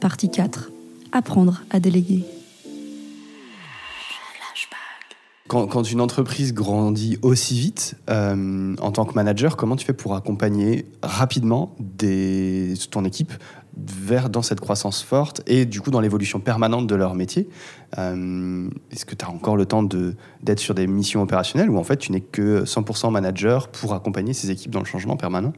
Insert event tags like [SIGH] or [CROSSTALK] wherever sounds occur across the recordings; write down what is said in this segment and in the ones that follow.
Partie 4. Apprendre à déléguer. Quand, une entreprise grandit aussi vite, euh, en tant que manager, comment tu fais pour accompagner rapidement ton équipe vers dans cette croissance forte et du coup dans l'évolution permanente de leur métier? Euh, Est-ce que tu as encore le temps d'être sur des missions opérationnelles ou en fait tu n'es que 100% manager pour accompagner ces équipes dans le changement permanent?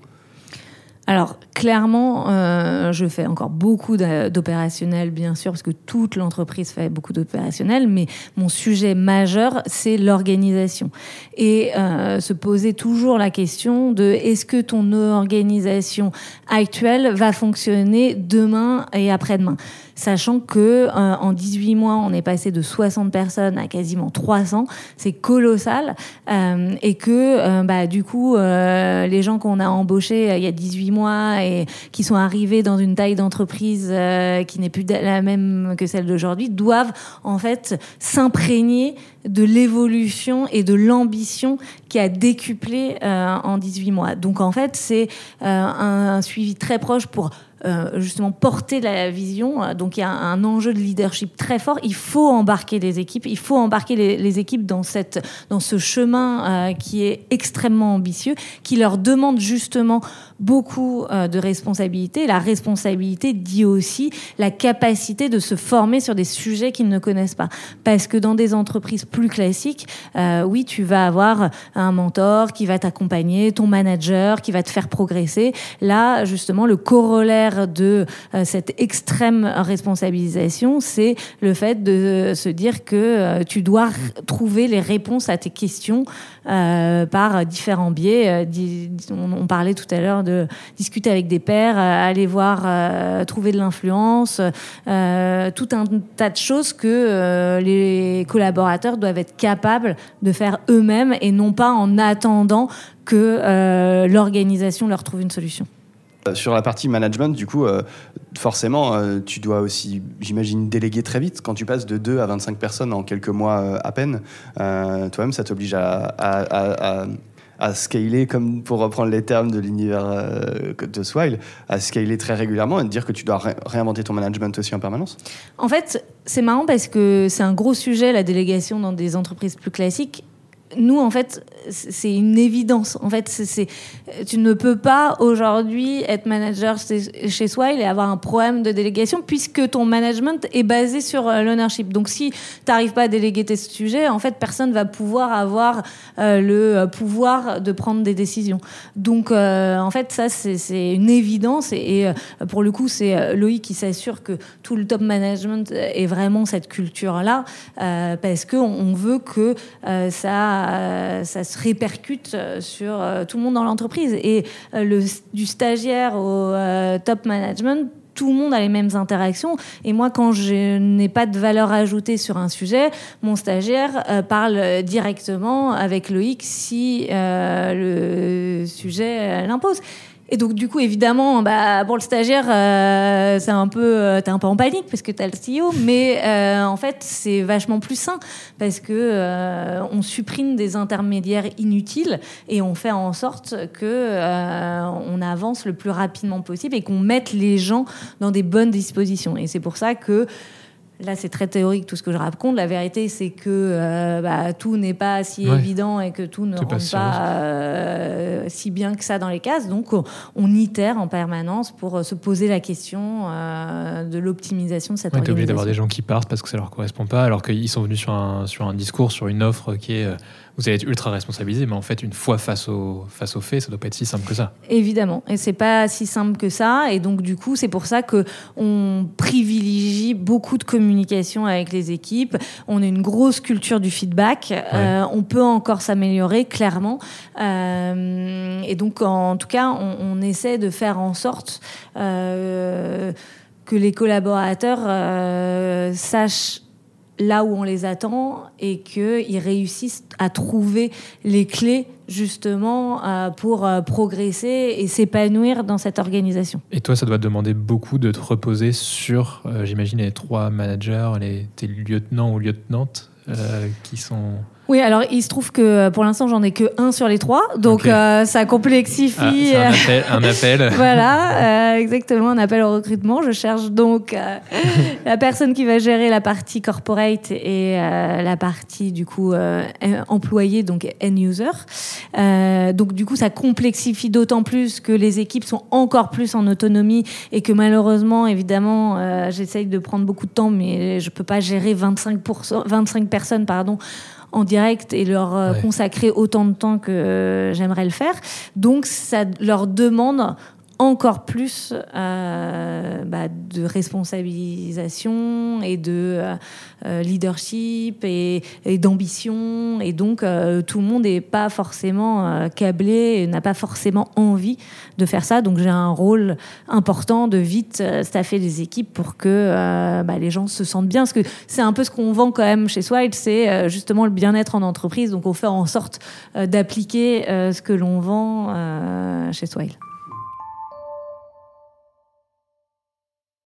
Alors clairement, euh, je fais encore beaucoup d'opérationnels, bien sûr, parce que toute l'entreprise fait beaucoup d'opérationnels, mais mon sujet majeur, c'est l'organisation. Et euh, se poser toujours la question de est-ce que ton organisation actuelle va fonctionner demain et après-demain? Sachant que euh, en 18 mois, on est passé de 60 personnes à quasiment 300. C'est colossal. Et que, bah, du coup, les gens qu'on a embauchés il y a 18 mois et qui sont arrivés dans une taille d'entreprise qui n'est plus la même que celle d'aujourd'hui doivent en fait s'imprégner de l'évolution et de l'ambition qui a décuplé en 18 mois. Donc en fait, c'est un, suivi très proche pour euh, justement porter la vision. Donc il y a un, enjeu de leadership très fort. Il faut embarquer les équipes, il faut embarquer les, équipes dans, cette, dans ce chemin euh, qui est extrêmement ambitieux, qui leur demande justement beaucoup euh, de responsabilités. La responsabilité dit aussi la capacité de se former sur des sujets qu'ils ne connaissent pas. Parce que dans des entreprises plus classiques, oui, tu vas avoir un mentor qui va t'accompagner, ton manager qui va te faire progresser. Là, justement, le corollaire de euh, cette extrême responsabilisation, c'est le fait de se dire que euh, tu dois trouver les réponses à tes questions euh, par différents biais. On, parlait tout à l'heure de discuter avec des pairs, aller voir, trouver de l'influence, tout un tas de choses que les collaborateurs doivent être capables de faire eux-mêmes et non pas en attendant que l'organisation leur trouve une solution. Euh, sur la partie management, du coup, euh, forcément, euh, tu dois aussi, j'imagine, déléguer très vite. Quand tu passes de 2 à 25 personnes en quelques mois à peine, toi-même, ça t'oblige à, à, scaler, comme pour reprendre les termes de l'univers de Swile, à scaler très régulièrement et te dire que tu dois réinventer ton management aussi en permanence En fait, c'est marrant parce que c'est un gros sujet, la délégation dans des entreprises plus classiques nous, en fait, c'est une évidence. En fait, c'est, tu ne peux pas aujourd'hui être manager chez soi et avoir un problème de délégation puisque ton management est basé sur euh, l'ownership. Donc, si tu n'arrives pas à déléguer tes sujets, en fait, personne va pouvoir avoir euh, le euh, pouvoir de prendre des décisions. Donc, en fait, ça, c'est, une évidence. Et, pour le coup, c'est Loïc qui s'assure que tout le top management est vraiment cette culture-là parce qu'on on veut que ça euh, ça, se répercute euh, sur euh, tout le monde dans l'entreprise. Et du stagiaire au top management, tout le monde a les mêmes interactions. Et moi, quand je n'ai pas de valeur ajoutée sur un sujet, mon stagiaire parle directement avec Loïc si le sujet l'impose. Et donc, du coup, évidemment, bah, pour le stagiaire, euh, c'est un peu, euh, t'es un peu en panique parce que t'as le CEO, mais euh, en fait, c'est vachement plus sain parce que on supprime des intermédiaires inutiles et on fait en sorte que on avance le plus rapidement possible et qu'on mette les gens dans des bonnes dispositions. Et c'est pour ça que Là, c'est très théorique tout ce que je raconte. La vérité, c'est que euh, bah, tout n'est pas si évident et que tout ne rentre pas, euh, si bien que ça dans les cases. Donc, on, itère en permanence pour se poser la question euh, de l'optimisation de cette ouais, organisation. Tu es obligé d'avoir des gens qui partent parce que ça leur correspond pas, alors qu'ils sont venus sur un, sur un discours, sur une offre qui est vous allez être ultra responsabilisé, mais en fait, une fois face au, face au fait, ça doit pas être si simple que ça. Évidemment, et c'est pas si simple que ça, et donc du coup, c'est pour ça que on privilégie beaucoup de communication avec les équipes. On a une grosse culture du feedback. Euh, on peut encore s'améliorer clairement, euh, et donc en tout cas, on, essaie de faire en sorte euh, que les collaborateurs sachent là où on les attend et qu'ils réussissent à trouver les clés justement euh, pour euh, progresser et s'épanouir dans cette organisation. Et toi, ça doit demander beaucoup de te reposer sur, euh, j'imagine, les trois managers, les, tes lieutenants ou lieutenantes qui sont Oui, alors il se trouve que euh, pour l'instant j'en ai que un sur les trois, donc euh, ça Ah, complexifie. c'est un euh, appel. Un [LAUGHS] appel. voilà, euh, exactement, un appel au recrutement. Je cherche donc euh, la personne qui va gérer la partie corporate et euh, la partie du coup euh, employé, donc end user. Euh, donc du coup, ça complexifie d'autant plus que les équipes sont encore plus en autonomie et que malheureusement, évidemment, euh, j'essaye de prendre beaucoup de temps, mais je peux pas gérer 25, 25 personnes, pardon en direct et leur euh, Ouais. consacrer autant de temps que euh, j'aimerais le faire. Donc ça leur demande encore plus euh, bah, de responsabilisation et de euh, euh, leadership et, et d'ambition. Et donc, euh, tout le monde n'est pas forcément euh, câblé et n'a pas forcément envie de faire ça. Donc, j'ai un rôle important de vite euh, staffer les équipes pour que bah, les gens se sentent bien. Parce que c'est un peu ce qu'on vend quand même chez Swile, c'est justement le bien-être en entreprise. Donc, on fait en sorte d'appliquer ce que l'on vend chez Swile.